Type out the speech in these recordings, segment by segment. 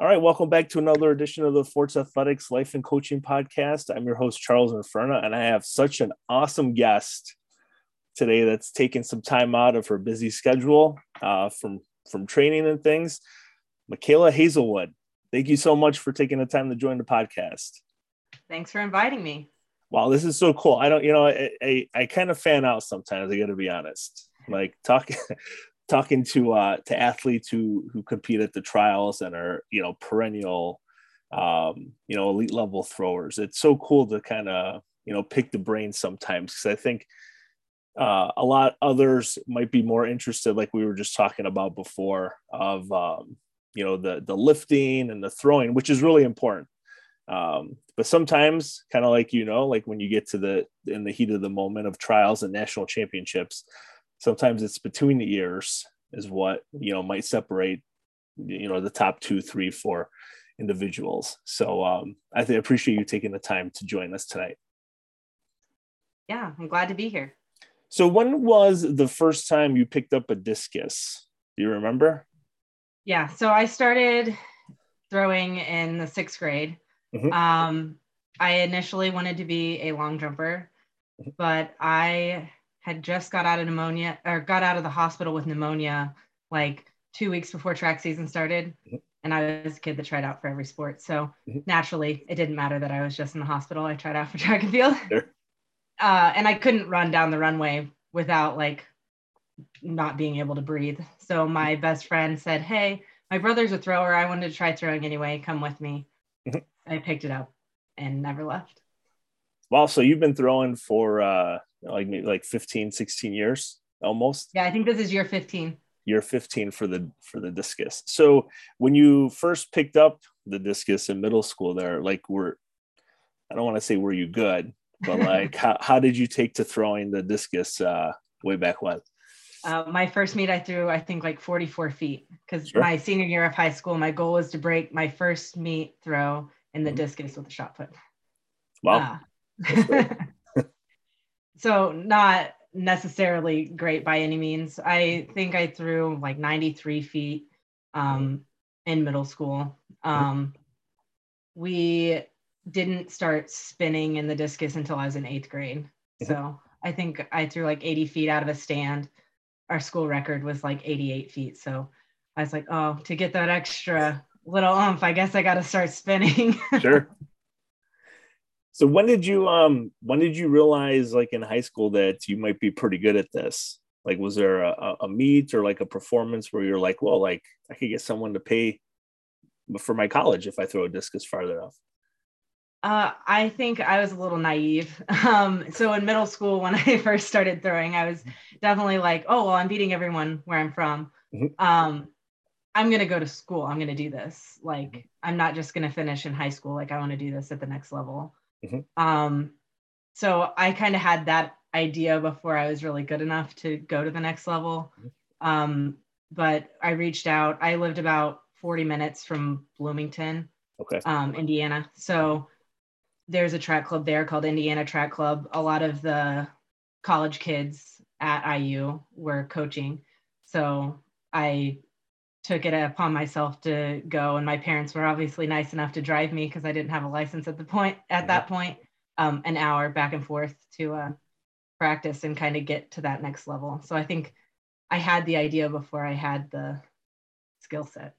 All right, welcome back to another edition of the Forts Athletics Life and Coaching Podcast. I'm your host, Charles Inferna, and I have such an awesome guest today that's taken some time out of her busy schedule uh, from, from training and things. Micaela Hazlewood, thank you so much for taking the time to join the podcast. Thanks for inviting me. Wow, this is so cool. I don't, you know, I, I, I kind of fan out sometimes. I got to be honest. Like talking, talking to uh, to athletes who who compete at the trials and are you know perennial um, you know elite level throwers. It's so cool to kind of you know pick the brain sometimes because I think uh, a lot others might be more interested, like we were just talking about before, of um, you know the the lifting and the throwing, which is really important. Um, but sometimes, kind of like you know, like when you get to the in the heat of the moment of trials and national championships, sometimes it's between the ears is what you know might separate you know the top two three four individuals. So um, i th- appreciate you taking the time to join us tonight. Yeah i'm glad to be here. So when was the first time you picked up a discus? Do you remember? Yeah so i started throwing in the sixth grade. Mm-hmm. um, i initially wanted to be a long jumper mm-hmm. but i had just got out of pneumonia or got out of the hospital with pneumonia like two weeks before track season started. Mm-hmm. And I was a kid that tried out for every sport. So mm-hmm. naturally, it didn't matter that I was just in the hospital. I tried out for track and field. Sure. Uh, and I couldn't run down the runway without like not being able to breathe. So my mm-hmm. best friend said, Hey, my brother's a thrower. I wanted to try throwing anyway. Come with me. Mm-hmm. I picked it up and never left. Wow. So you've been throwing for uh, like like 15 16 years almost yeah i think this is year 15 year 15 for the for the discus so when you first picked up the discus in middle school there like were i don't want to say were you good but like how, how did you take to throwing the discus uh way back when uh, my first meet i threw i think like 44 feet because sure. my senior year of high school my goal was to break my first meet throw in the mm-hmm. discus with a shot put wow uh, so not necessarily great by any means. I think I threw like 93 feet um, in middle school. Um, we didn't start spinning in the discus until I was in eighth grade. Mm-hmm. So I think I threw like 80 feet out of a stand. Our school record was like 88 feet. So I was like, oh, to get that extra little oomph, I guess I got to start spinning. sure. So when did you um when did you realize like in high school that you might be pretty good at this? Like was there a, a meet or like a performance where you're like, well, like I could get someone to pay for my college if I throw a discus farther off? Uh, I think I was a little naive. Um, so in middle school, when I first started throwing, I was definitely like, oh, well, I'm beating everyone where I'm from. Mm-hmm. Um, I'm going to go to school. I'm going to do this. Like, I'm not just going to finish in high school. Like, I want to do this at the next level. Mm-hmm. Um, so I kind of had that idea before I was really good enough to go to the next level. Mm-hmm. Um, but I reached out. I lived about 40 minutes from Bloomington, okay. um, Indiana. So there's a track club there called Indiana Track Club. A lot of the college kids at IU were coaching. So I took it upon myself to go and my parents were obviously nice enough to drive me because i didn't have a license at the point at that point um, an hour back and forth to uh, practice and kind of get to that next level. So i think i had the idea before i had the skill set.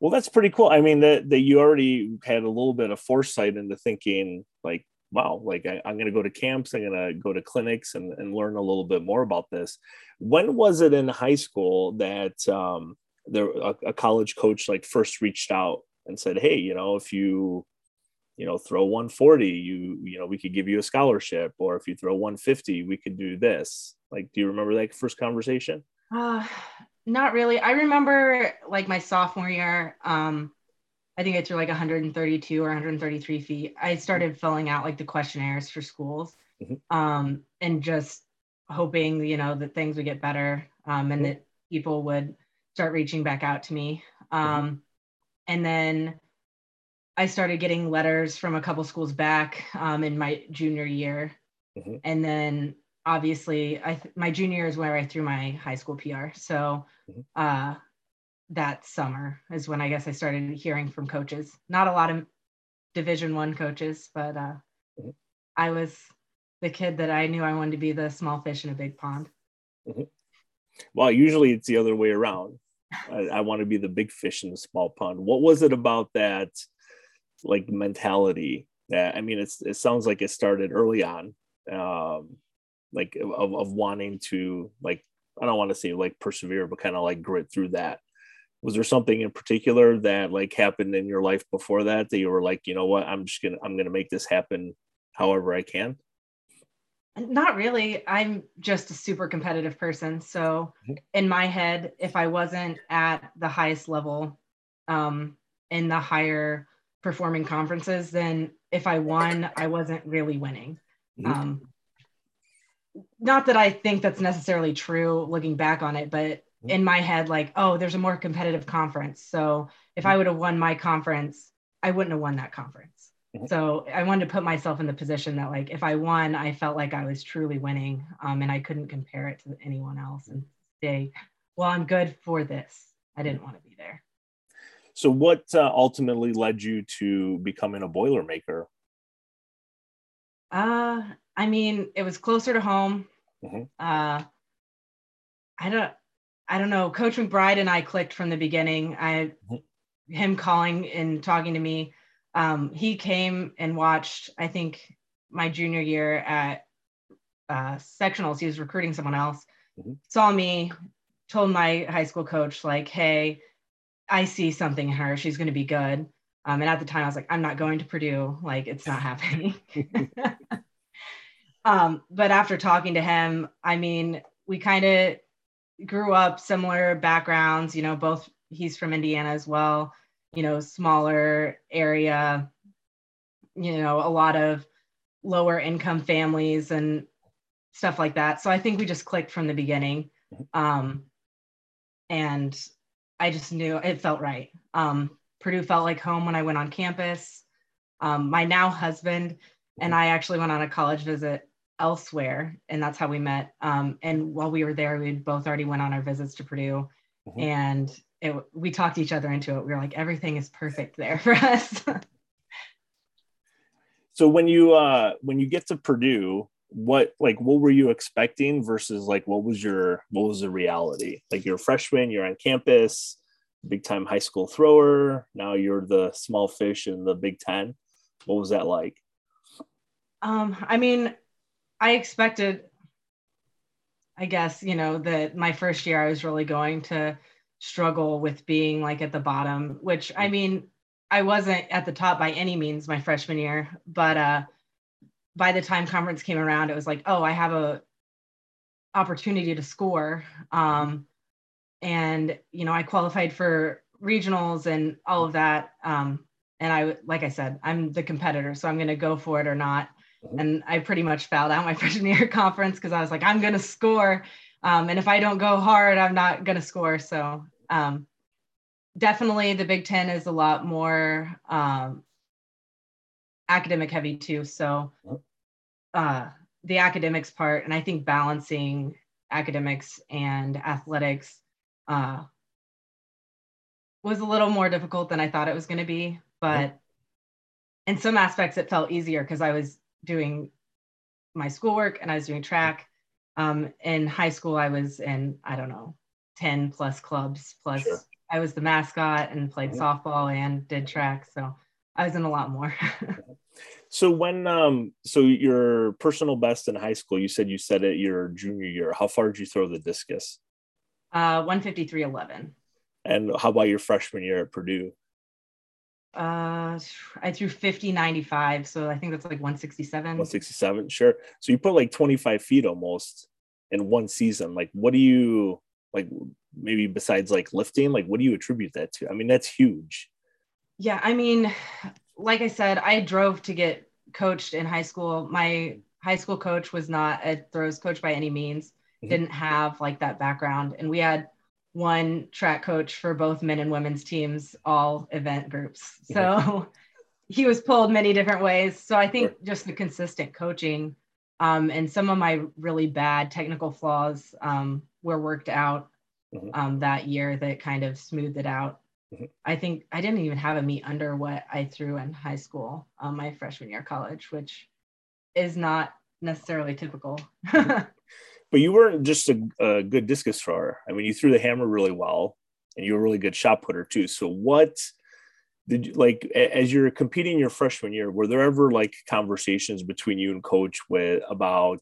Well that's pretty cool. I mean that, that you already had a little bit of foresight into thinking like wow like I, am going to go to camps i'm going to go to clinics and, and learn a little bit more about this. When was it in high school that um, there a, a college coach like first reached out and said, "Hey, you know, if you you know throw 140 you you know we could give you a scholarship or if you throw 150 we could do this like do you remember that first conversation uh not really i remember like my sophomore year um i think i threw like 132 or 133 feet i started filling out like the questionnaires for schools mm-hmm. um and just hoping you know that things would get better um and mm-hmm. that people would start reaching back out to me. Mm-hmm. Um. And then I started getting letters from a couple schools back um, in my junior year. Mm-hmm. And then obviously, I th- my junior year is where I threw my high school PR. So mm-hmm. uh, that summer is when I guess I started hearing from coaches. Not a lot of Division One coaches, but uh, mm-hmm. I was the kid that I knew I wanted to be the small fish in a big pond. Mm-hmm. Well, usually it's the other way around. I, I want to be the big fish in the small pond. What was it about that, like mentality? That I mean, it's it sounds like it started early on, um, like of, of wanting to like I don't want to say like persevere, but kind of like grit through that. Was there something in particular that like happened in your life before that that you were like, you know what, I'm just gonna I'm gonna make this happen however I can? Not really. I'm just a super competitive person. So mm-hmm. in my head, if I wasn't at the highest level um, in the higher performing conferences, then if I won, I wasn't really winning. Mm-hmm. Um, not that I think that's necessarily true looking back on it, but mm-hmm. in my head, like, oh, there's a more competitive conference. So if I would have won my conference, I wouldn't have won that conference. Mm-hmm. So I wanted to put myself in the position that like if I won, I felt like I was truly winning, um, and I couldn't compare it to anyone else and say, "Well, I'm good for this." I didn't want to be there. So, what uh, ultimately led you to becoming a Boilermaker? Uh, I mean, it was closer to home. Mm-hmm. Uh, I don't, I don't know. Coach McBride and I clicked from the beginning. I, mm-hmm. him calling and talking to me um, he came and watched, I think, my junior year at uh, sectionals. He was recruiting someone else, mm-hmm. saw me, told my high school coach, like, hey, I see something in her. She's going to be good. Um, and at the time, I was like, I'm not going to Purdue. Like, it's not happening. um, but after talking to him, I mean, we kind of grew up similar backgrounds, you know, both he's from Indiana as well you know, smaller area, you know, a lot of lower income families and stuff like that. So I think we just clicked from the beginning. Um, and I just knew it felt right. Um, Purdue felt like home when I went on campus. Um, my now husband and I actually went on a college visit elsewhere, and that's how we met. Um, and while we were there, we both already went on our visits to Purdue, mm-hmm. and it, we talked each other into it. We were like, everything is perfect there for us. so when you uh when you get to Purdue, what like what were you expecting versus like what was your what was the reality? Like you're a freshman, you're on campus, big time high school thrower. Now you're the small fish in the Big Ten. What was that like? Um, I mean, I expected, I guess, you know, that my first year I was really going to struggle with being like at the bottom, which I mean, I wasn't at the top by any means my freshman year, but uh, by the time conference came around, it was like, oh, I have a opportunity to score. Um, and you know, I qualified for regionals and all of that. Um, and I, like I said, I'm the competitor, so I'm going to go for it or not. Mm-hmm. And I pretty much fouled out my freshman year conference because I was like, I'm going to score. Um, and if I don't go hard, I'm not going to score. So um, definitely the Big Ten is a lot more um, academic heavy too. So uh, the academics part, and I think balancing academics and athletics uh, was a little more difficult than I thought it was going to be. But in some aspects, it felt easier because I was doing my schoolwork and I was doing track um, in high school, I was in, I don't know, 10 plus clubs, plus sure. I was the mascot and played mm-hmm. softball and did track. So I was in a lot more. so when um so your personal best in high school, you said you said it your junior year. How far did you throw the discus? Uh 153.11. And how about your freshman year at Purdue? Uh, I threw 50, 95. So I think that's like 167. 167, sure. So you put like 25 feet almost in one season. Like, what do you like? Maybe besides like lifting, like, what do you attribute that to? I mean, that's huge. Yeah. I mean, like I said, I drove to get coached in high school. My high school coach was not a throws coach by any means, mm-hmm. didn't have like that background. And we had one track coach for both men and women's teams, all event groups. So he was pulled many different ways. So I think just the consistent coaching um, and some of my really bad technical flaws um, were worked out mm-hmm. um, that year that kind of smoothed it out. Mm-hmm. I think I didn't even have a meet under what I threw in high school, um, my freshman year of college, which is not necessarily typical. But you weren't just a, a, good discus thrower. I mean, you threw the hammer really well, and you were a really good shot putter too. So what? did you like as you're competing your freshman year were there ever like conversations between you and coach with about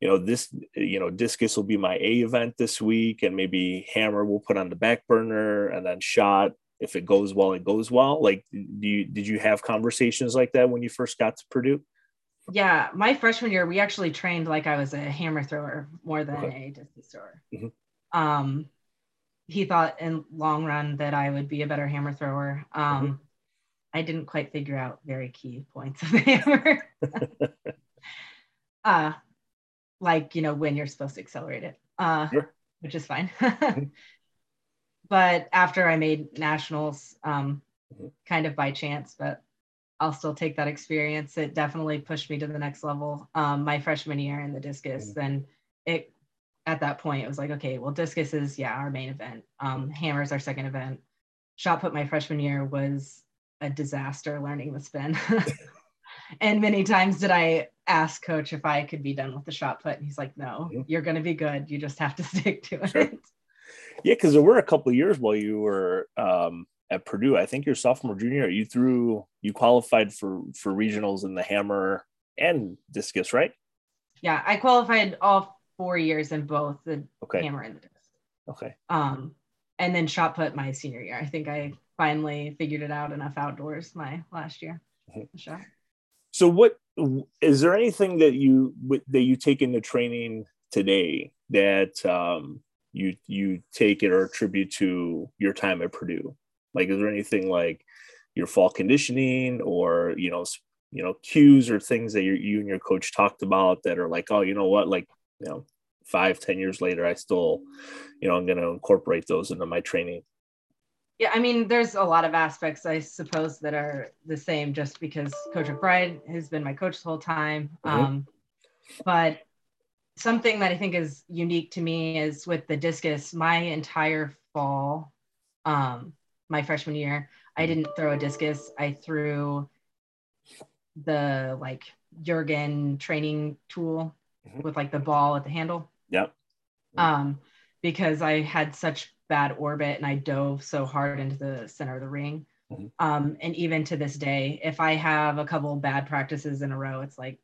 you know this you know discus will be my a event this week and maybe hammer will put on the back burner and then shot if it goes well it goes well like do you did you have conversations like that when you first got to purdue yeah my freshman year we actually trained like i was a hammer thrower more than okay. a discus thrower mm-hmm. um he thought in long run that I would be a better hammer thrower. Um, mm-hmm. I didn't quite figure out very key points of the hammer. uh, like, you know, when you're supposed to accelerate it, uh, sure. which is fine. mm-hmm. But after I made nationals, um, mm-hmm. kind of by chance, but I'll still take that experience. It definitely pushed me to the next level. Um, my freshman year in the discus, then it at that point it was like okay well discus is yeah our main event um hammers our second event shot put my freshman year was a disaster learning the spin and many times did i ask coach if i could be done with the shot put and he's like no mm-hmm. you're going to be good you just have to stick to sure. it yeah because there were a couple of years while you were um at purdue i think your sophomore junior you threw you qualified for for regionals in the hammer and discus right yeah i qualified all four years in both the okay. hammer and the disc. Okay. Um, and then shot put my senior year. I think I finally figured it out enough outdoors my last year. Mm-hmm. Shot. So, what is there anything that you that you take into training today that um, you you take it or attribute to your time at Purdue? Like, is there anything like your fall conditioning or you know you know cues or things that you you and your coach talked about that are like, oh, you know what, like you know five ten years later i still you know i'm going to incorporate those into my training. Yeah i mean there's a lot of aspects i suppose that are the same just because coach mcbride has been my coach the whole time. Mm-hmm. um, but something that i think is unique to me is with the discus my entire fall um, my freshman year i didn't throw a discus i threw the like jurgen training tool mm-hmm. with like the ball at the handle. Yep. Um, because I had such bad orbit and I dove so hard into the center of the ring. Mm-hmm. Um, and even to this day, if I have a couple bad practices in a row, it's like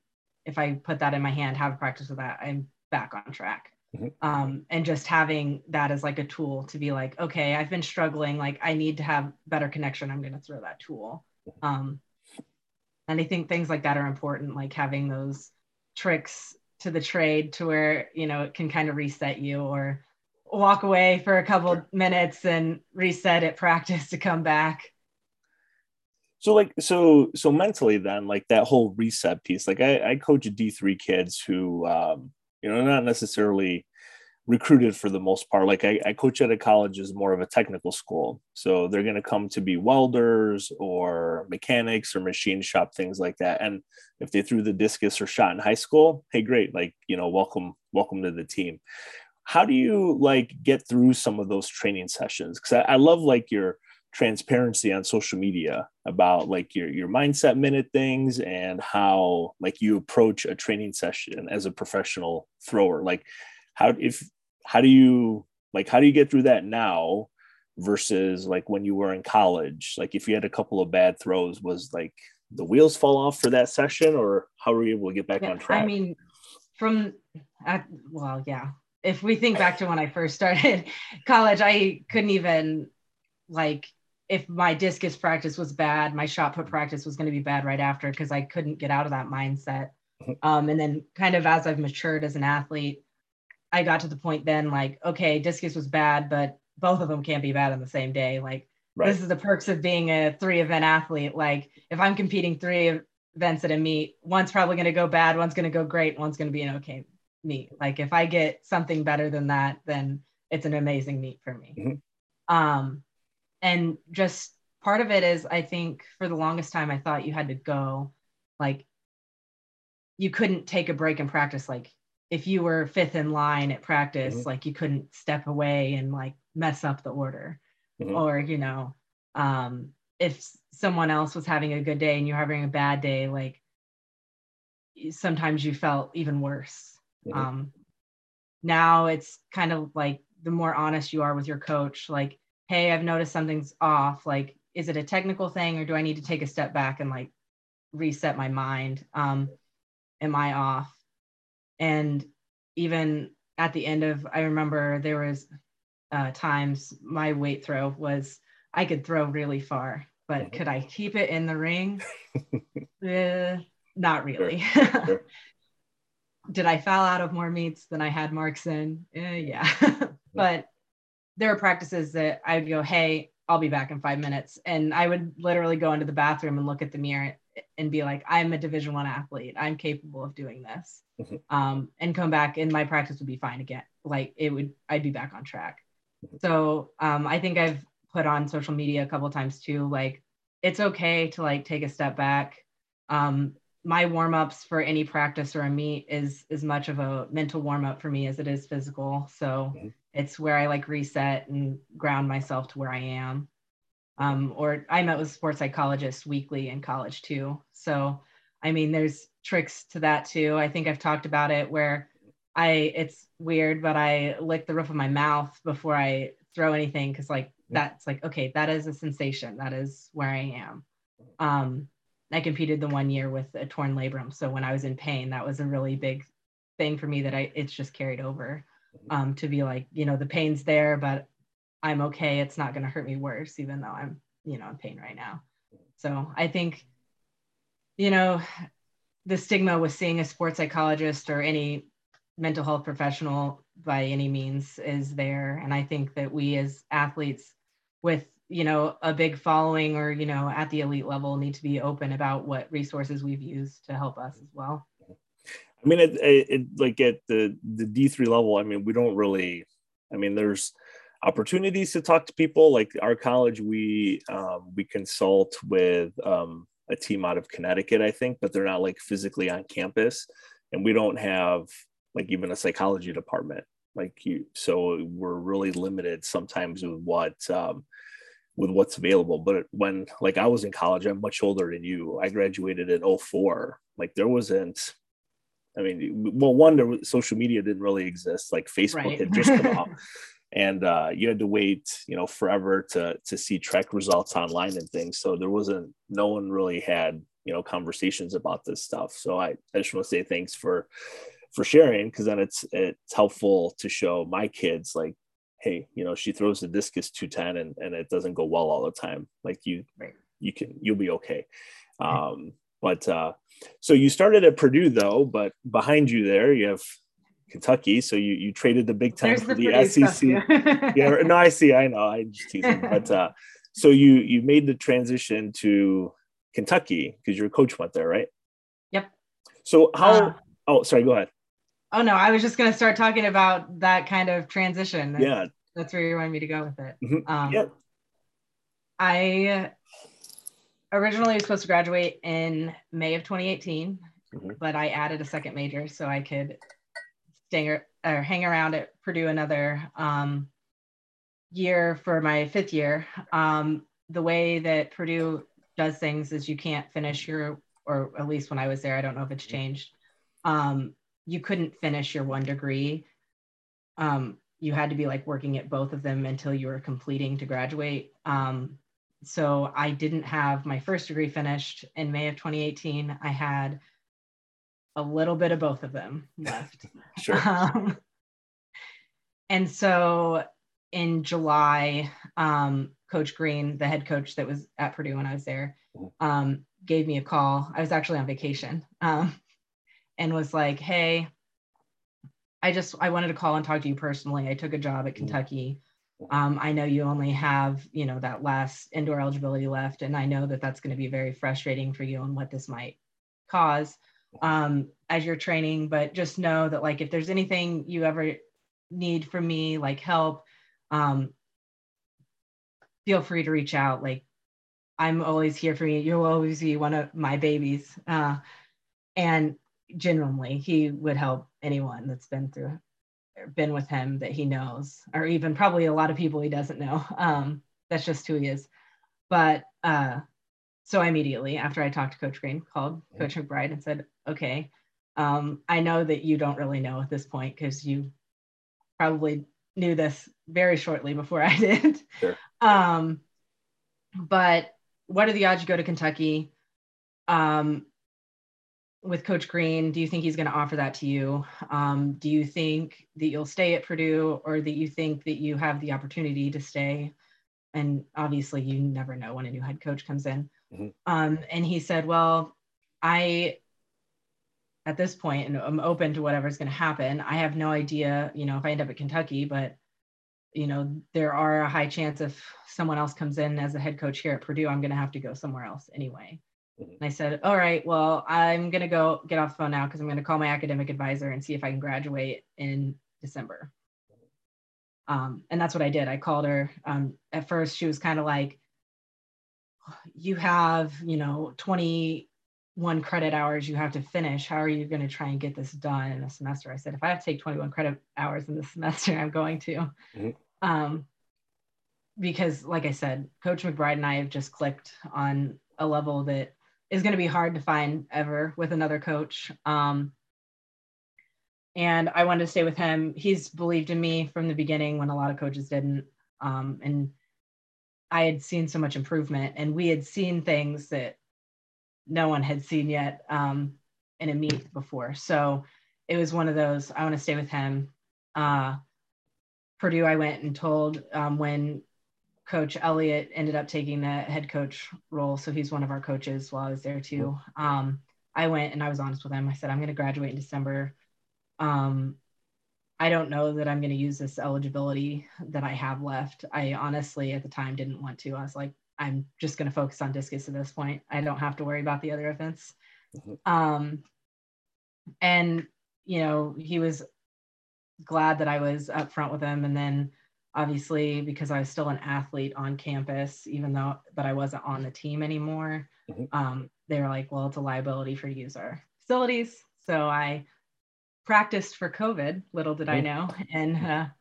if I put that in my hand, have a practice with that, I'm back on track. Mm-hmm. Um, and just having that as like a tool to be like, okay, I've been struggling, like I need to have better connection. I'm going to throw that tool. Mm-hmm. Um, and I think things like that are important, like having those tricks to the trade to where you know it can kind of reset you or walk away for a couple sure. minutes and reset at practice to come back so like so so mentally then like that whole reset piece like i, I coach d3 kids who um you know not necessarily recruited for the most part. Like I, I coach at a college is more of a technical school. So they're going to come to be welders or mechanics or machine shop, things like that. And if they threw the discus or shot in high school, hey, great. Like, you know, welcome, welcome to the team. How do you like get through some of those training sessions? Cause I, I love like your transparency on social media about like your, your mindset minute things and how like you approach a training session as a professional thrower. Like how, if how do you like how do you get through that now versus like when you were in college? Like if you had a couple of bad throws was like the wheels fall off for that session or how were you able to get back yeah, on track? i mean from well yeah. If we think back to when i first started college i couldn't even like if my discus practice was bad my shot put practice was going to be bad right after because i couldn't get out of that mindset mm-hmm. um, and then kind of as i've matured as an athlete I got to the point then like, okay, discus was bad, but both of them can't be bad on the same day. Like right. this is the perks of being a three event athlete. Like if I'm competing three events at a meet, one's probably going to go bad, one's going to go great, one's going to be an okay meet. Like if I get something better than that, then it's an amazing meet for me. Mm-hmm. Um, and just part of it is I think for the longest time I thought you had to go like you couldn't take a break and practice like if you were fifth in line at practice, Mhm. like you couldn't step away and like mess up the order. Mhm. Or, you know, um, if someone else was having a good day and you're having a bad day, like sometimes you felt even worse. Mhm. Um, now it's kind of like the more honest you are with your coach, like, hey, I've noticed something's off. Like, is it a technical thing or do I need to take a step back and like reset my mind? Um, am I off? And even at the end of, I remember there was uh, times my weight throw was I could throw really far, but Mhm. could I keep it in the ring? Eh, not really. Sure. Did I foul out of more meets than I had marks in? Eh, yeah. but there are practices that I would go, hey, I'll be back in five minutes. And I would literally go into the bathroom and look at the mirror and be like, I'm a division one athlete. I'm capable of doing this. Mhm. Um, and come back and my practice would be fine again. Like it would, I'd be back on track. Mhm. So um, I think I've put on social media a couple times too, like it's okay to like take a step back. Um, my warm-ups for any practice or a meet is as much of a mental warm-up for me as it is physical. So Mhm. it's where I like reset and ground myself to where I am. Um, or I met with sports psychologists weekly in college too. So I mean, there's tricks to that too. I think I've talked about it where I it's weird, but I lick the roof of my mouth before I throw anything because like that's like okay, that is a sensation. That is where I am. Um, I competed the one year with a torn labrum, so when I was in pain, that was a really big thing for me that I it's just carried over um, to be like you know the pain's there, but I'm okay. It's not going to hurt me worse, even though I'm you know in pain right now. So I think you know the stigma with seeing a sports psychologist or any mental health professional by any means is there and i think that we as athletes with you know a big following or you know at the elite level need to be open about what resources we've used to help us as well I mean, it, it, like at the the D three level. I mean, we don't really. I mean, there's opportunities to talk to people. Like our college, we um, we consult with um, a team out of Connecticut, I think, but they're not like physically on campus, and we don't have like even a psychology department. Like you, so we're really limited sometimes with what um, with what's available. But when like I was in college, I'm much older than you. I graduated in 04. Like there wasn't I mean, well, one, there was, social media didn't really exist. Like Facebook Right. had just come out, and uh, you had to wait, you know, forever to to see track results online and things. So there wasn't, no one really had, you know, conversations about this stuff. So I, I just want to say thanks for for sharing because then it's it's helpful to show my kids like, hey, you know, she throws the discus 210 and and it doesn't go well all the time. Like you, Right. you can you'll be okay. Um, but uh, so you started at Purdue though, but behind you there you have Kentucky. So you you traded the Big there's for the, the, Purdue stuff, SEC. yeah. yeah, no, I see. I know. I just teasing. but uh, so you you made the transition to Kentucky because your coach went there, right? Yep. So how? Uh, oh, sorry. Go ahead. Oh no i was just going to start talking about that kind of transition that's, Yeah. that's where you wanted me to go with it Mhm. um, Yeah. I originally was supposed to graduate in May of 2018, Mhm. but I added a second major so I could stay or, or hang around at Purdue another um, year for my fifth year. Um, the way that Purdue does things is you can't finish your, or at least when I was there, I don't know if it's changed. Um, you couldn't finish your one degree. Um, you had to be like working at both of them until you were completing to graduate. Um, so I didn't have my first degree finished in May of 2018. I had a little bit of both of them left. Sure. Um, and so in July, um, Coach Green, the head coach that was at Purdue when I was there, um, gave me a call. I was actually on vacation um, and was like, hey, I just I wanted to call and talk to you personally. I took a job at Kentucky. Um, I know you only have you know that last indoor eligibility left, and I know that that's going to be very frustrating for you and what this might cause um, as you're training. But just know that like if there's anything you ever need from me, like help, um, feel free to reach out. Like I'm always here for you. You'll always be one of my babies. Uh, and genuinely he would help anyone that's been through been with him that he knows or even probably a lot of people he doesn't know. Um, that's just who he is. But uh, so I immediately after i talked to coach green called coach mcbride and said okay um, i know that you don't really know at this point because you probably knew this very shortly before i did. Sure. um, but what are the odds you go to kentucky? Um, with Coach Green, do you think he's going to offer that to you? Um, do you think that you'll stay at Purdue or that you think that you have the opportunity to stay? And obviously, you never know when a new head coach comes in. Mm-hmm. Um, and he said, Well, I, at this point, and I'm open to whatever's going to happen. I have no idea, you know, if I end up at Kentucky, but, you know, there are a high chance if someone else comes in as a head coach here at Purdue, I'm going to have to go somewhere else anyway. And I said, all right, well, I'm going to go get off the phone now because I'm going to call my academic advisor and see if I can graduate in December. Um, and that's what I did. I called her. Um, at first, she was kind of like, you have, you know, 21 credit hours you have to finish. How are you going to try and get this done in a semester? I said, if I have to take 21 credit hours in the semester, I'm going to. Mm-hmm. Um, because, like I said, Coach McBride and I have just clicked on a level that is going to be hard to find ever with another coach. Um, and I wanted to stay with him. He's believed in me from the beginning when a lot of coaches didn't. Um, and I had seen so much improvement, and we had seen things that no one had seen yet um, in a meet before. So it was one of those. I want to stay with him. Uh, Purdue, I went and told um, when coach Elliott ended up taking the head coach role. So he's one of our coaches while I was there too. Um, I went and I was honest with him. I said, I'm going to graduate in December. Um, I don't know that I'm going to use this eligibility that I have left. I honestly, at the time, didn't want to. I was like, I'm just going to focus on discus at this point. I don't have to worry about the other events. Mm-hmm. Um, and, you know, he was glad that I was upfront with him. And then obviously because I was still an athlete on campus, even though but I wasn't on the team anymore. Mm-hmm. Um, they were like, well, it's a liability for you to use our facilities. So I practiced for COVID, little did I mm-hmm. know, and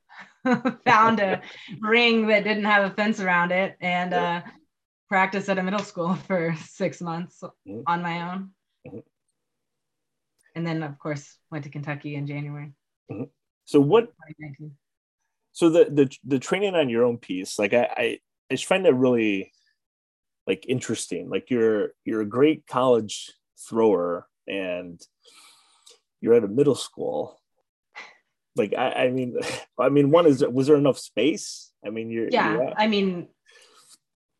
uh, found a ring that didn't have a fence around it and uh, practiced at a middle school for six months mm-hmm. on my own. And then, of course, went to Kentucky in January. So what? So the the the training on your own piece like I, I i just find that really like interesting. Like you're you're a great college thrower and you're at a middle school. Like i i mean i mean one is was there enough space? I mean you're yeah you're i mean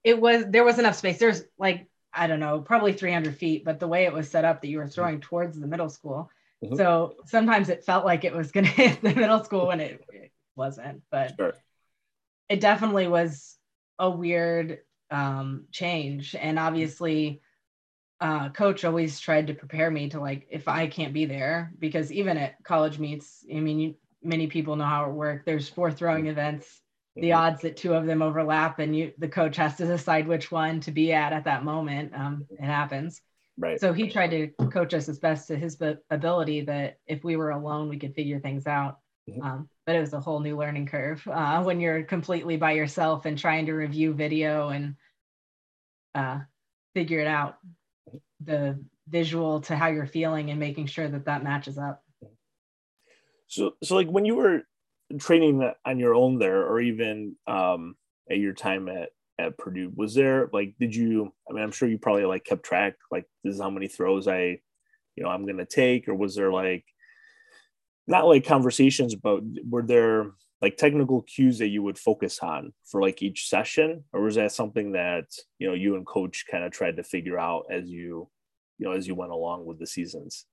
it was there was enough space. There's like i don't know probably 300 feet but the way it was set up that you were throwing towards the middle school. Mm-hmm. so sometimes it felt like it was going to hit the middle school when it wasn't, but sure. it definitely was a weird um, change. And obviously, uh, coach always tried to prepare me to like if I can't be there because even at college meets, I mean, you, many people know how it works. There's four throwing mm-hmm. events. The mm-hmm. odds that two of them overlap, and you the coach has to decide which one to be at at that moment. Um, it happens. Right. So he tried to coach us as best to his ability that if we were alone, we could figure things out. Mm-hmm. Um, but it was a whole new learning curve uh, when you're completely by yourself and trying to review video and uh, figure it out the visual to how you're feeling and making sure that that matches up. So so like when you were training on your own there or even um, at your time at at Purdue was there like did you I mean I'm sure you probably like kept track like this is how many throws I you know I'm to take or was there like not like conversations, but were there like technical cues that you would focus on for like each session, or was that something that you know you and coach kind of tried to figure out as you you know as you went along with the seasons?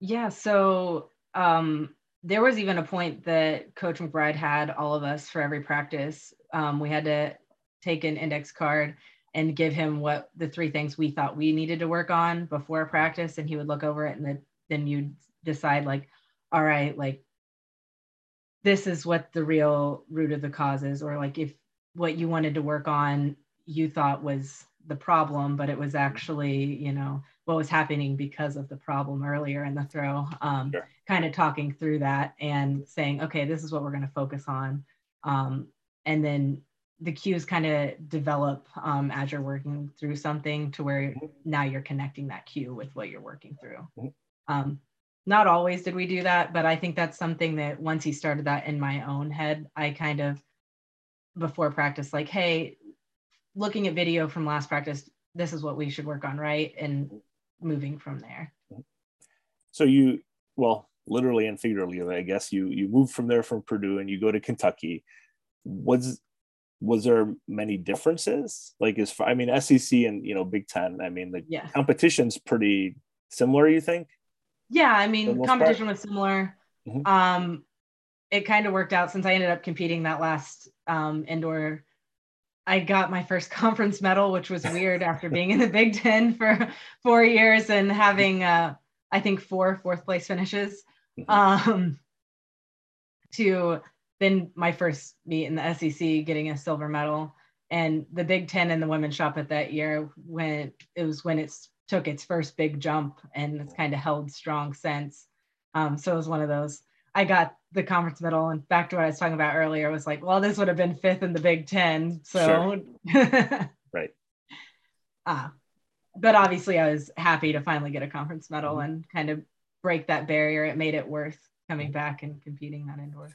Yeah, so um, there was even a point that Coach McBride had all of us for every practice. Um, we had to take an index card and give him what the three things we thought we needed to work on before practice, and he would look over it, and then then you decide like all right, like this is what the real root of the cause is, or like if what you wanted to work on you thought was the problem, but it was actually, you know, what was happening because of the problem earlier in the throw. Um, sure. Kind of talking through that and saying, okay, this is what we're going to focus on. Um, and then the cues kind of develop um, as you're working through something to where mm-hmm. now you're connecting that cue with what you're working through. Mm-hmm. Um, not always did we do that, but I think that's something that once he started that in my own head, I kind of before practice, like, hey, looking at video from last practice, this is what we should work on, right? And moving from there. So you, well, literally and figuratively, I guess you you move from there from Purdue and you go to Kentucky. Was was there many differences? Like as far, I mean, SEC and you know Big Ten. I mean, the yeah. competition's pretty similar. You think? Yeah, I mean, competition part? was similar. Mm-hmm. Um, it kind of worked out since I ended up competing that last um, indoor. I got my first conference medal, which was weird after being in the Big Ten for four years and having, uh, I think, four fourth place finishes. Mm-hmm. Um, to then my first meet in the SEC, getting a silver medal, and the Big Ten and the women's shop at that year when it was when it's took its first big jump and it's kind of held strong since. Um, so it was one of those. I got the conference medal, and back to what I was talking about earlier, was like, well, this would have been fifth in the Big Ten. So, sure. right. Uh, but obviously, I was happy to finally get a conference medal mm-hmm. and kind of break that barrier. It made it worth coming back and competing that indoor.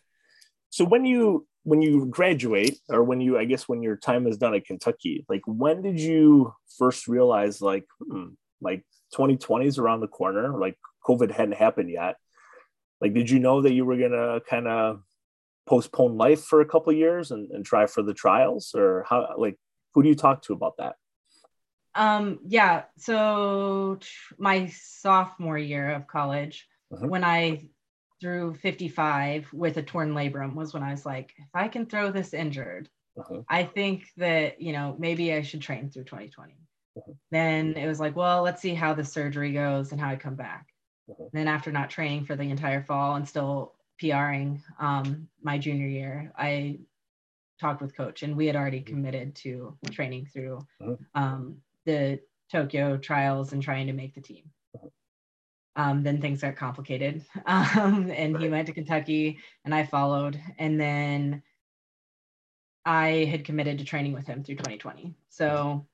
So when you when you graduate or when you i guess when your time is done at kentucky like when did you first realize like hmm, like 2020 is around the corner like covid hadn't happened yet like did you know that you were gonna kind of postpone life for a couple years and, and try for the trials or how like who do you talk to about that um yeah so my sophomore year of college uh-huh. when i threw 55 with a torn labrum was when I was like, if I can throw this injured, uh-huh. I think that, you know, maybe I should train through 2020. Uh-huh. Then it was like, well, let's see how the surgery goes and how I come back. Uh-huh. Then after not training for the entire fall and still PRing um, my junior year, I talked with coach and we had already mm-hmm. committed to training through uh-huh. um, the Tokyo trials and trying to make the team. Um, then things got complicated. Um, and right. he went to Kentucky and I followed. And then I had committed to training with him through 2020. So,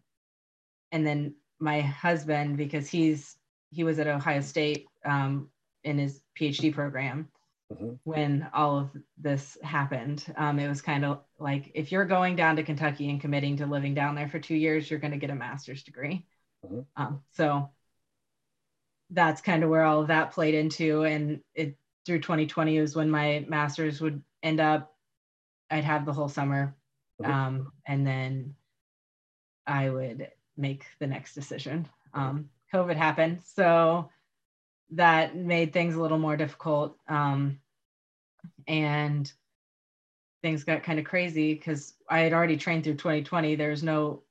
and then my husband, because he's, he was at Ohio State um, in his PhD program mm-hmm. when all of this happened. Um, it was kind of like if you're going down to Kentucky and committing to living down there for two years, you're going to get a master's degree. Mm-hmm. Um, so that's kind of where all of that played into. And it through 2020 was when my master's would end up. I'd have the whole summer, um, and then I would make the next decision. Um, COVID happened, so that made things a little more difficult. Um, and things got kind of crazy because I had already trained through 2020. There's no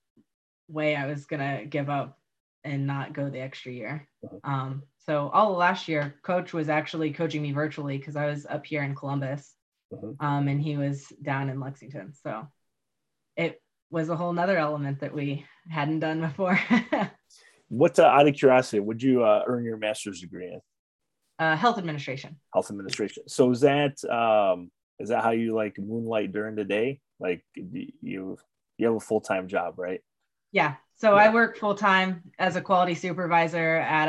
way I was gonna give up and not go the extra year. Um, so all last year, coach was actually coaching me virtually because I was up here in Columbus, mm-hmm. um, and he was down in Lexington. So was a whole nother element that we hadn't done before. what, uh, out of curiosity, would you uh, earn your master's degree in? Uh, health administration. Health administration. So is that um, is that how you like moonlight during the day? Like you you have a full time job, right? Yeah. So yeah. I work full time as a quality supervisor at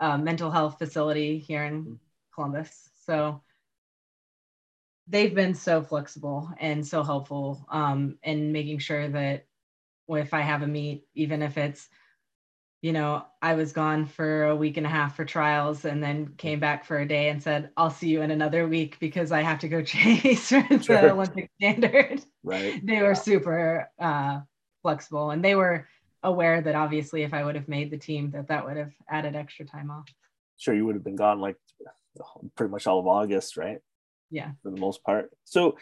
a, a, mental health facility here in mm-hmm. Columbus. So they've been so flexible and so helpful um, in making sure that if I have a meet, even if it's, you know, I was gone for a week and a half for trials and then came back for a day and said, I'll see you in another week because I have to go chase the sure. Olympic standard. Right. they were super uh, flexible and they were aware that obviously if I would have made the team that that would have added extra time off. Sure, you would have been gone like pretty much all of August, right? Yeah, for the most part. So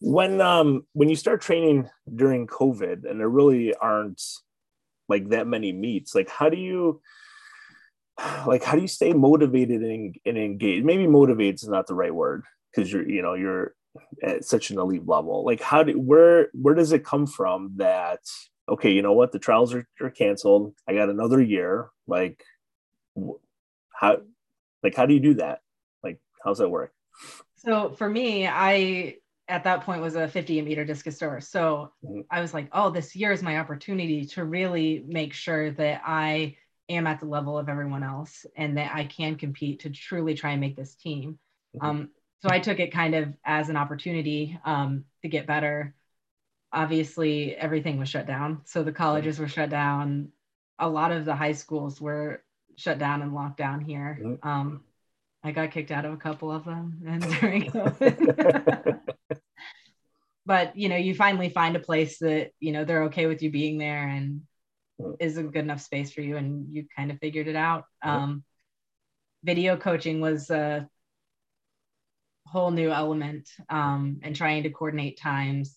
when um when you start training during COVID and there really aren't like that many meets, like how do you like how do you stay motivated and, and engaged? Maybe motivated is not the right word because you're you know you're at such an elite level like how do where where does it come from that okay, you know what? The trials are, are canceled. I got another year. Like, how, like, how do you do that? Like, how's that work? So for me, I at that point was a 50 meter discus thrower. So mm-hmm. I was like, oh, this year is my opportunity to really make sure that I am at the level of everyone else and that I can compete to truly try and make this team. Mm-hmm. Um, so I took it kind of as an opportunity um, to get better. Obviously, everything was shut down. So the colleges were shut down. A lot of the high schools were shut down and locked down here. Mm-hmm. Um, I got kicked out of a couple of them and during COVID. but you know, you finally find a place that you know they're okay with you being there and is a good enough space for you, and you kind of figured it out. Um, video coaching was a whole new element, um, and trying to coordinate times.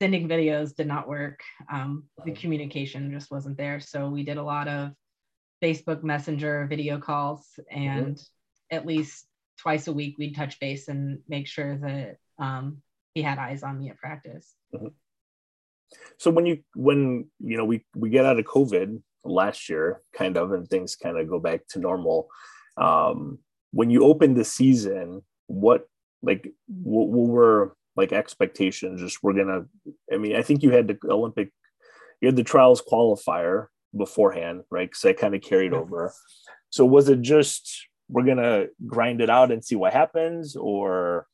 Sending videos did not work. Um, the communication just wasn't there, so we did a lot of Facebook Messenger video calls and at least twice a week we'd touch base and make sure that um, he had eyes on me at practice. Mm-hmm. So when you when you know we we get out of COVID last year, kind of, and things kind of go back to normal. Um, when you opened the season, what like what, what were like expectations? Just we're gonna. I mean, I think you had the Olympic, you had the trials qualifier beforehand, right? Because I kind of carried over. So was it just we're gonna grind it out and see what happens, or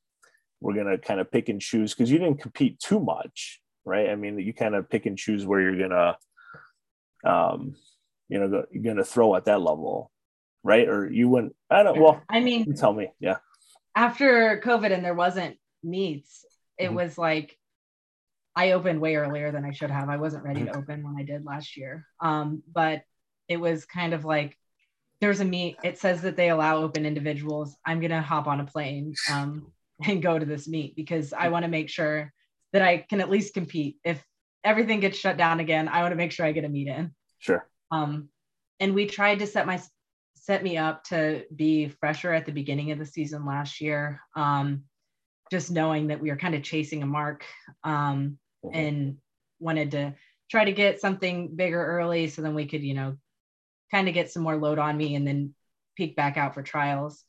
we're gonna kind of pick and choose because you didn't compete too much, right? I mean, you kind of pick and choose where you're gonna, um, you know, you're gonna throw at that level, right? Or you wouldn't. I don't. Well, I mean, tell me, yeah. After COVID and there wasn't meets, it mm-hmm. was like I opened way earlier than I should have. I wasn't ready to mm-hmm. open when I did last year. Um, but it was kind of like there's a meet. It says that they allow open individuals. I'm gonna hop on a plane um, and go to this meet because I want to make sure that I can at least compete. If everything gets shut down again, I want to make sure I get a meet in. Sure. Um, and we tried to set my set me up to be fresher at the beginning of the season last year. Um, just knowing that we were kind of chasing a mark um, mm-hmm. and wanted to try to get something bigger early so then we could, you know, kind of get some more load on me and then peak back out for trials.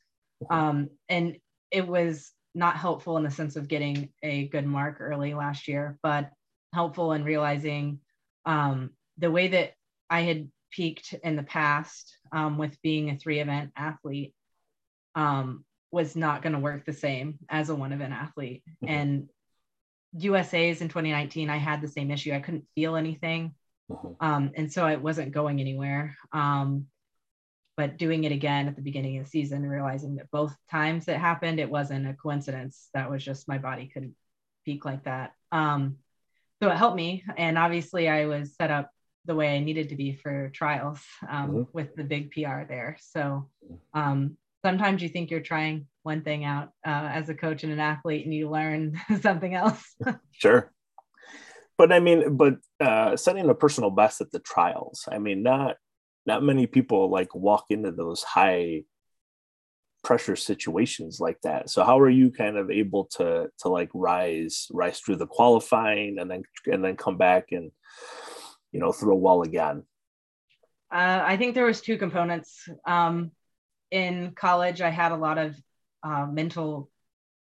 Um, and it was not helpful in the sense of getting a good mark early last year, but helpful in realizing um, the way that I had peaked in the past um, with being a three event athlete um, was not going to work the same as a one event athlete. Mm-hmm. And USA's in 2019, I had the same issue. I couldn't feel anything. Mm-hmm. Um, and so it wasn't going anywhere. Um, but doing it again at the beginning of the season, realizing that both times it happened, it wasn't a coincidence. That was just my body couldn't peak like that. Um, so it helped me. And obviously, I was set up the way I needed to be for trials um, mm-hmm. with the big PR there. So um, sometimes you think you're trying one thing out uh, as a coach and an athlete, and you learn something else. sure but I mean, but uh, setting a personal best at the trials. I mean, not not many people like walk into those high pressure situations like that. So how are you kind of able to to like rise rise through the qualifying and then and then come back and you know throw a wall again? Uh, I think there was two components. Um, in college, I had a lot of uh, mental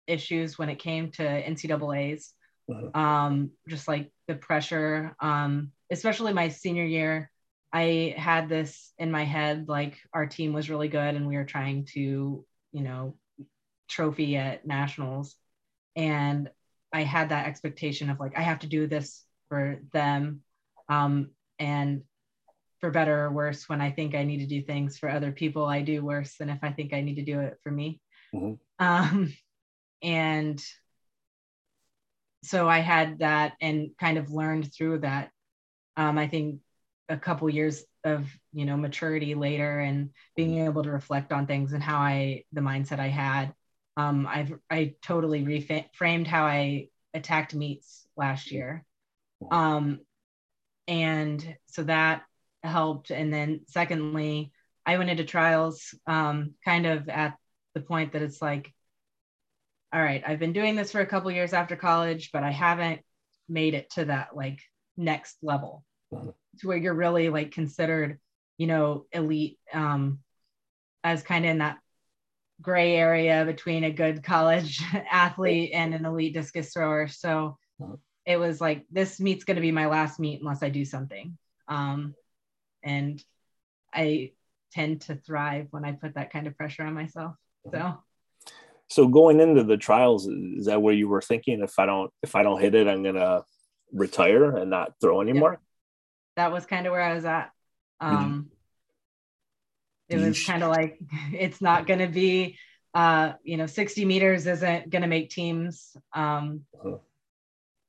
issues when it came to NCAA's. Mm-hmm. Um, just like the pressure, um, especially my senior year. I had this in my head like our team was really good and we were trying to, you know, trophy at nationals. And I had that expectation of like, I have to do this for them. Um, and for better or worse, when I think I need to do things for other people, I do worse than if I think I need to do it for me. Mm-hmm. Um, and so I had that and kind of learned through that. Um, I think a couple years of you know maturity later and being able to reflect on things and how I the mindset I had. Um, I've I totally reframed how I attacked meets last year, um, and so that helped. And then secondly, I went into trials um, kind of at the point that it's like all right, I've been doing this for a couple years after college, but I haven't made it to that like next level. uh-huh. to where you're really like considered, you know, elite um, as kind of in that gray area between a good college athlete and an elite discus thrower. So uh-huh. it was like this meet's going to be my last meet unless I do something. Um, and I tend to thrive when I put that kind of pressure on myself. So so going into the trials is that where you were thinking if I don't if I don't hit it I'm going to retire and not throw anymore? Yeah. That was kind of where I was at. Um it was kind of like it's not going to be uh you know 60 meters isn't going to make teams um uh-huh.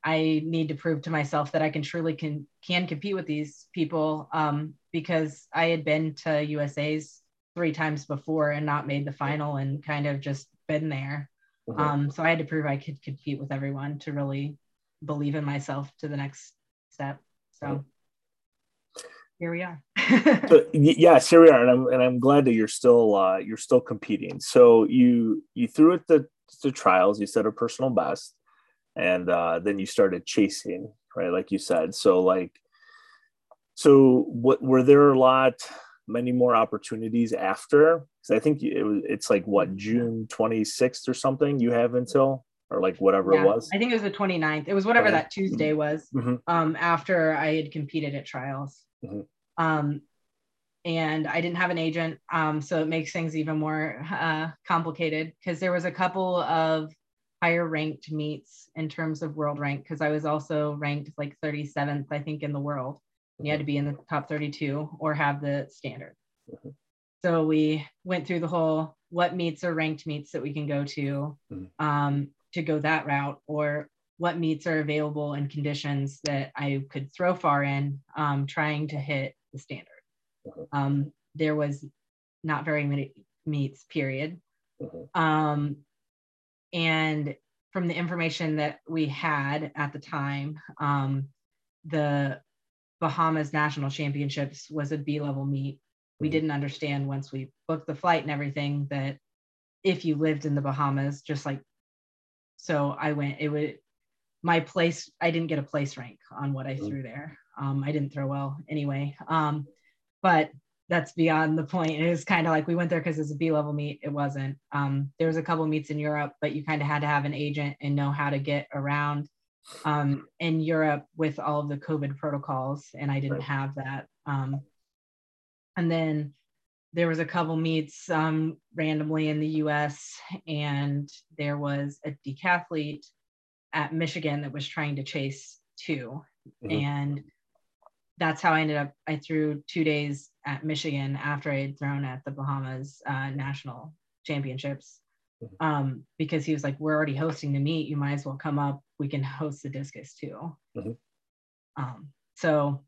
i need to prove to myself that i can truly can can compete with these people um because i had been to usa's three times before and not made the final and kind of just been there uh-huh. um so i had to prove i could compete with everyone to really believe in myself to the next step so uh-huh here we are. but yes, here we are, and I'm and I'm glad that you're still uh, you're still competing. So you you threw it the the trials, you set a personal best, and uh, then you started chasing, right? Like you said. So like, so what were there a lot? Many more opportunities after? Because i think it was, it's like what june 26th or something you have until or like whatever yeah, it was? I think it was the 29th it was whatever that tuesday was mm-hmm. um after i had competed at trials. Mm-hmm. Um, and I didn't have an agent, um, so it makes things even more uh, complicated. Because there was a couple of higher ranked meets in terms of world rank because I was also ranked like 37th, I think, in the world. You had to be in the top 32 or have the standard. Mm-hmm. So we went through the whole what meets are ranked meets that we can go to mm-hmm. um, to go that route, or what meets are available and conditions that I could throw far in, um, trying to hit the standard. Uh-huh. Um, there was not very many meets, period. Uh-huh. Um, and from the information that we had at the time, um, the Bahamas National Championships was a B level meet. We uh-huh. didn't understand once we booked the flight and everything that if you lived in the Bahamas, just like so I went, it would my place i didn't get a place rank on what i mm. threw there um, i didn't throw well anyway um, but that's beyond the point it was kind of like we went there because it's a b level meet it wasn't um, there was a couple meets in europe but you kind of had to have an agent and know how to get around um, in europe with all of the covid protocols and i didn't have that um, and then there was a couple meets um, randomly in the us and there was a decathlete at Michigan that was trying to chase 2 mm-hmm. And that's how I ended up. I threw two days at Michigan after I had thrown at the Bahamas uh, national championships. Um, because he was like, We're already hosting the meet. You might as well come up. We can host the discus too. Mm-hmm. Um, so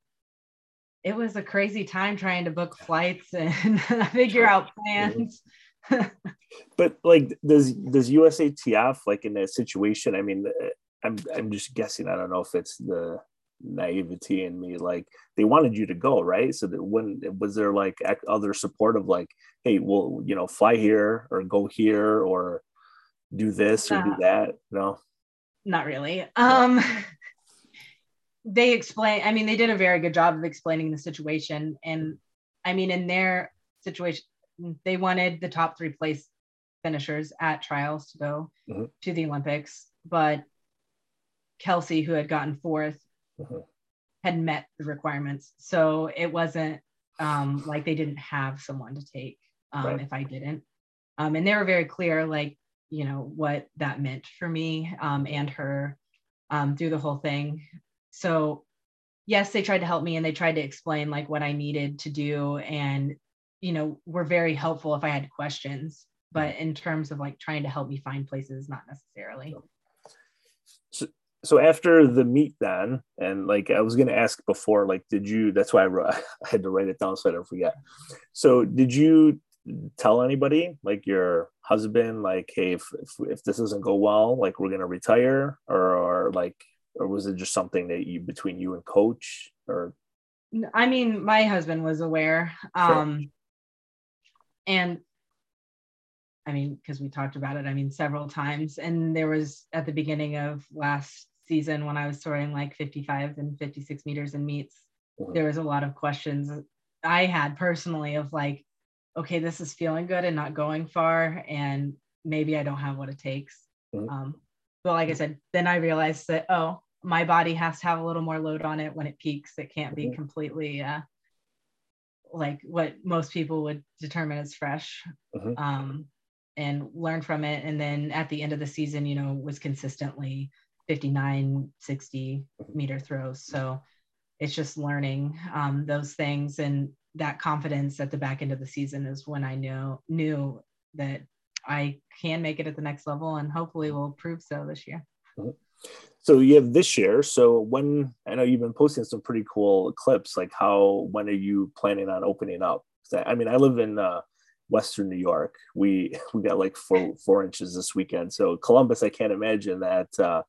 it was a crazy time trying to book flights and figure out plans. but like does does USATF like in that situation? I mean, I'm I'm just guessing. I don't know if it's the naivety in me. Like they wanted you to go, right? So that when was there like other support of like, hey, well, you know, fly here or go here or do this or do that? No, not really. Um, they explain. I mean, they did a very good job of explaining the situation, and I mean, in their situation, they wanted the top three place finishers at trials to go mm-hmm. to the Olympics, but Kelsey, who had gotten 4th mm-hmm. had met the requirements. So it wasn't um, like they didn't have someone to take um, right. if I didn't. Um, and they were very clear, like, you know, what that meant for me um, and her um, through the whole thing. So, yes, they tried to help me and they tried to explain like what I needed to do and you know, were very helpful if I had questions, but in terms of like trying to help me find places, not necessarily. So, after the meet then, and like I was going to ask before, like, did you, that's why I, wrote, I had to write it down so I don't forget. So did you tell anybody like your husband, like, Hey, if, if, if this doesn't go well, like we're going to retire or, or like, or was it just something that you, between you and coach or? I mean, my husband was aware. Um, sure and I mean, because we talked about it, I mean, several times. And there was at the beginning of last season when I was throwing like 55 and 56 meters in meets, mm-hmm. there was a lot of questions I had personally of like, okay, this is feeling good and not going far, and maybe I don't have what it takes. Mm-hmm. Um, but like I said, then I realized that oh, my body has to have a little more load on it when it peaks. It can't be mm-hmm. completely uh, like what most people would determine as fresh. Mm-hmm. Um, and learn from it. And then at the end of the season, you know, was consistently 59, 60 meter throws. So it's just learning um, those things and that confidence at the back end of the season is when I knew knew that I can make it at the next level and hopefully will prove so this year. Mm-hmm. So you have this year. So when I know you've been posting some pretty cool clips, like how when are you planning on opening up? I mean, I live in uh, Western New York. We we got like four four inches this weekend. So Columbus, I can't imagine that uh,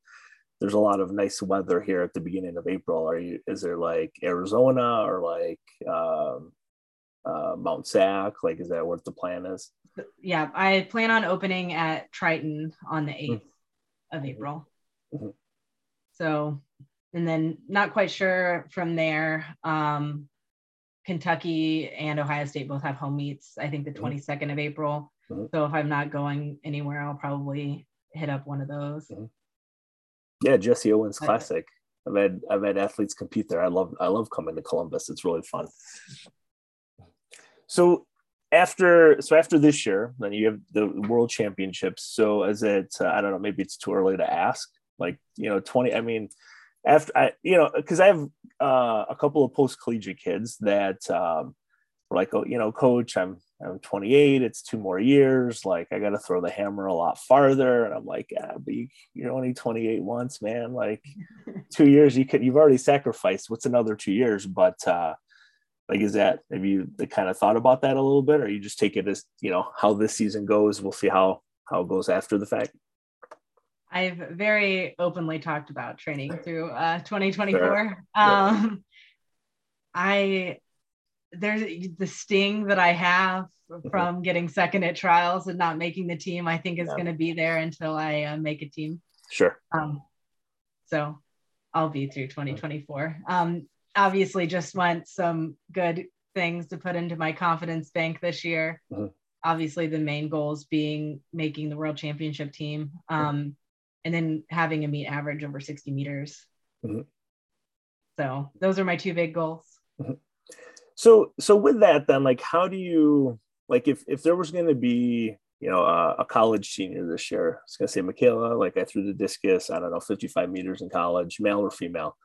there's a lot of nice weather here at the beginning of April. Are you? Is there like Arizona or like um, uh, Mount Sac? Like, is that what the plan is? Yeah, I plan on opening at Triton on the 8th mm-hmm. of April. Mm-hmm. So, and then not quite sure from there. Um, Kentucky and Ohio State both have home meets. I think the 22nd mm-hmm. of April. Mm-hmm. So if I'm not going anywhere, I'll probably hit up one of those. Mm-hmm. Yeah, Jesse Owens Classic. I've had I've had athletes compete there. I love I love coming to Columbus. It's really fun. So after so after this year, then you have the World Championships. So is it uh, I don't know maybe it's too early to ask. Like you know twenty. I mean after I, you know, because I have uh, a couple of post collegiate kids that um, were like, oh, you know, coach, I'm I'm 28. It's two more years. Like I got to throw the hammer a lot farther. And I'm like, yeah, but you, you're only 28 once, man. Like two years, you could you've already sacrificed. What's another two years? But uh, like, is that have you kind of thought about that a little bit, or you just take it as you know how this season goes? We'll see how how it goes after the fact. I've very openly talked about training through uh, 2024. Um, I there's the sting that I have mm-hmm. from getting second at trials and not making the team. I think is yeah. going to be there until I uh, make a team. Sure. Um, so I'll be through 2024. Um, obviously, just want some good things to put into my confidence bank this year. Mm-hmm. Obviously, the main goals being making the world championship team. Um, and then having a meet average over 60 meters. Mm-hmm. So those are my two big goals. Mm-hmm. So so with that then like how do you like if if there was going to be you know a, a, college senior this year I was going to say Micaela like I threw the discus I don't know 55 meters in college male or female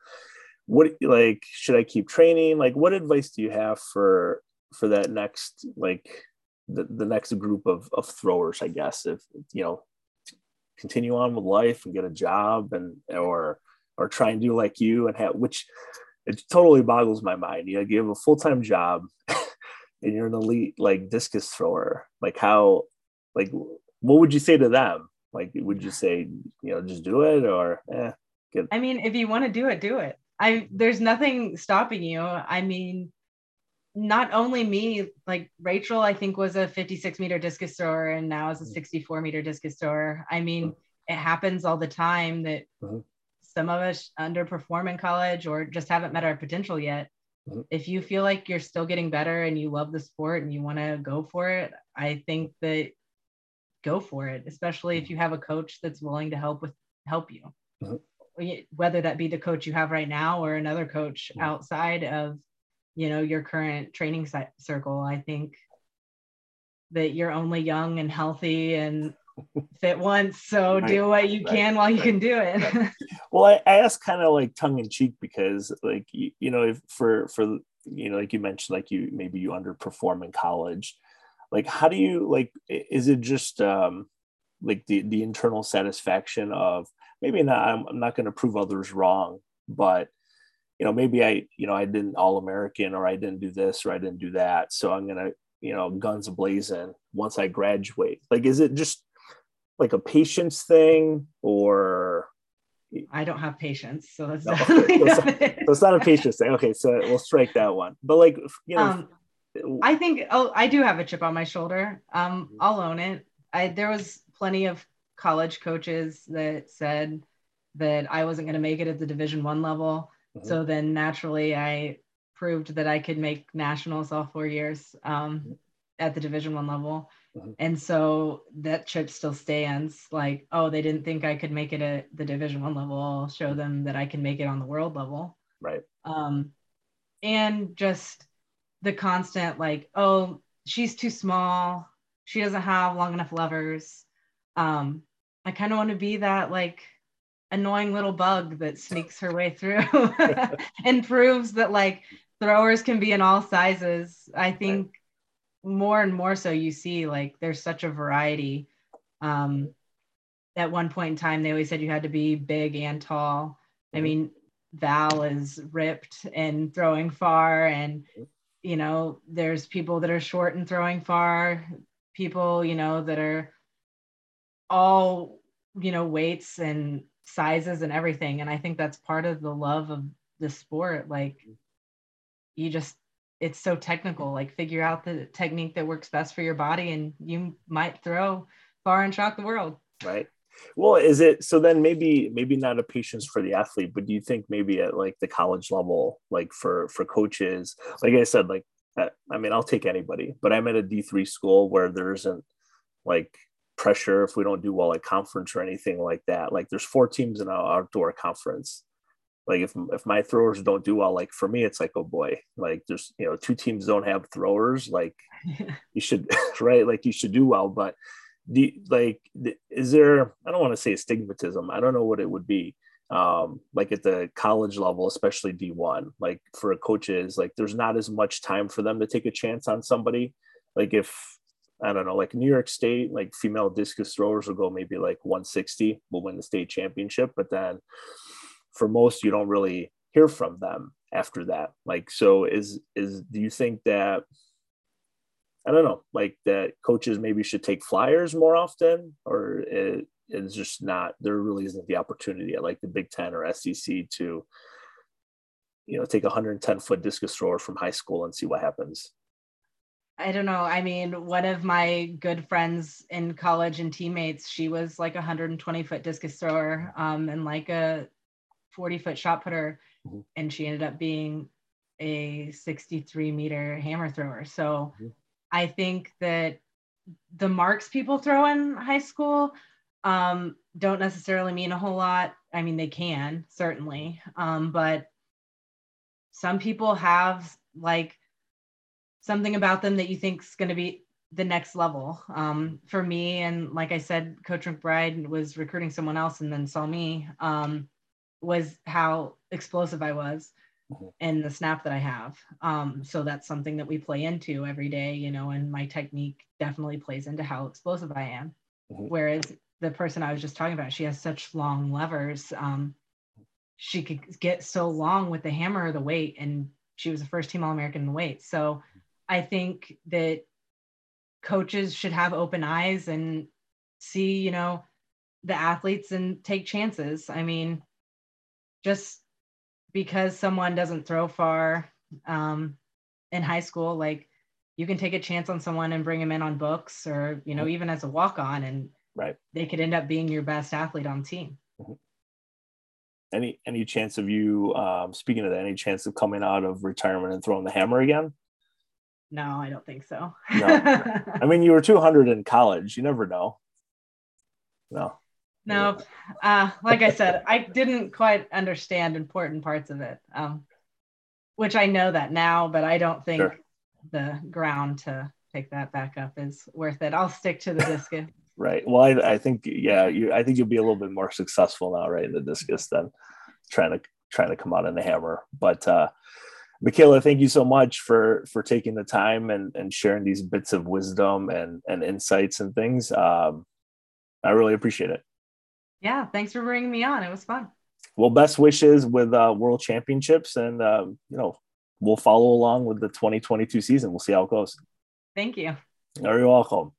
what like should I keep training like what advice do you have for for that next like the, the next group of, of throwers I guess if you know continue on with life and get a job and or or try and do like you and have which it totally boggles my mind. You know, you have a full time job and you're an elite like discus thrower. Like how like what would you say to them? Like would you say, you know, just do it or eh. I mean, if you want to do it, do it. I there's nothing stopping you. I mean, not only me, like Rachel, I think was a 56 meter discus thrower and now is a mm-hmm. 64 meter discus thrower. I mean, it happens all the time that mm-hmm. some of us underperform in college or just haven't met our potential yet. Mm-hmm. If you feel like you're still getting better and you love the sport and you want to go for it, I think that go for it, especially if you have a coach that's willing to help with help you. Mm-hmm. Whether that be the coach you have right now or another coach outside of you know your current training circle i think that you're only young and healthy and fit once so right. do what you right. can while you can do it well i, I ask kind of like tongue-in-cheek because like you, you know if for for you know like you mentioned like you maybe you underperform in college like how do you like is it just um like the the internal satisfaction of maybe not i'm, I'm not going to prove others wrong but you know, maybe I, you know, I didn't all American or I didn't do this or I didn't do that. So I'm going to, you know, guns blazing once I graduate. Like, is it just like a patience thing or? I don't have patience. So that's, no, so it's, so it's not a patience thing. Okay. So we'll strike that one. But like, you know, um, I think, oh, I do have a chip on my shoulder. Um, I'll own it. I, there was plenty of college coaches that said that I wasn't going to make it at the division one level so mm-hmm. then naturally I proved that I could make nationals all four years um, at the Division One level, mm-hmm. and so that chip still stands. Like, oh, they didn't think I could make it at the Division One level. I'll show them that I can make it on the world level. Right. Um, and just the constant like, oh, she's too small. She doesn't have long enough levers. Um, I kind of want to be that like annoying little bug that sneaks her way through and proves that like throwers can be in all sizes. I think right. more and more so you see like there's such a variety. Um, at one point in time, they always said you had to be big and tall. I mean, Val is ripped and throwing far, and you know, there's people that are short and throwing far, people, you know, that are all, you know, weights and sizes and everything. And I think that's part of the love of the sport. Like you just it's so technical. Like figure out the technique that works best for your body and you might throw far and shock the world. Right. Well, is it so then maybe maybe not a patience for the athlete, but do you think maybe at like the college level, like for for coaches, like I said, like I mean, I'll take anybody, but I'm at a D3 school where there isn't like pressure if we don't do well at conference or anything like that. Like there's four teams in our outdoor conference. Like if if my throwers don't do well, like for me, it's like oh boy, like there's you know two teams don't have throwers. Like you should right, like you should do well, but the like is there? I don't want to say stigmatism. I don't know what it would be. Um, like at the college level, especially D1, like for coaches, like there's not as much time for them to take a chance on somebody. Like if I don't know, like New York State, like female discus throwers will go maybe like 160, will win the state championship. But then for most, you don't really hear from them after that. Like, so is, is, do you think that, I don't know, like that coaches maybe should take flyers more often or it, it's just not, there really isn't the opportunity at like the Big Ten or SEC to, you know, take a 110 foot discus thrower from high school and see what happens. I don't know. I mean, one of my good friends in college and teammates, she was like a 120 foot discus thrower um, and like a 40 foot shot putter. Mm-hmm. And she ended up being a 63 meter hammer thrower. So mm-hmm. I think that the marks people throw in high school um, don't necessarily mean a whole lot. I mean, they can certainly, um, but some people have like something about them that you think is going to be the next level um, for me. And like I said, Coach McBride was recruiting someone else and then saw me um, was how explosive I was mm-hmm. the snap that I have. Um, so that's something that we play into every day, you know, and my technique definitely plays into how explosive I am. Mm-hmm. Whereas the person I was just talking about, she has such long levers. Um, she could get so long with the hammer or the weight, and she was a first team All American in the weight. So I think that coaches should have open eyes and see, you know, the athletes and take chances. I mean, just because someone doesn't throw far um, in high school, like you can take a chance on someone and bring them in on books or, you know, mm-hmm. even as a walk on, and right. they could end up being your best athlete on team. Mm-hmm. Any any chance of you um, speaking of that? Any chance of coming out of retirement and throwing the hammer again? No, I don't think so. no. I mean, you were 200 in college. You never know. No. No, uh, like I said, I didn't quite understand important parts of it, um, which I know that now, but I don't think sure. the ground to pick that back up is worth it. I'll stick to the discus. right. Well, I, I think, yeah, you, I think you'll be a little bit more successful now, right, in the discus than trying to trying to come out in the hammer. But uh, Micaela, thank you so much for for taking the time and and sharing these bits of wisdom and and insights and things. Um, I really appreciate it. Yeah, thanks for bringing me on. It was fun. Well, best wishes with uh, World Championships, and uh, you know we'll follow along with the 2022 season. We'll see how it goes. Thank you. You're welcome.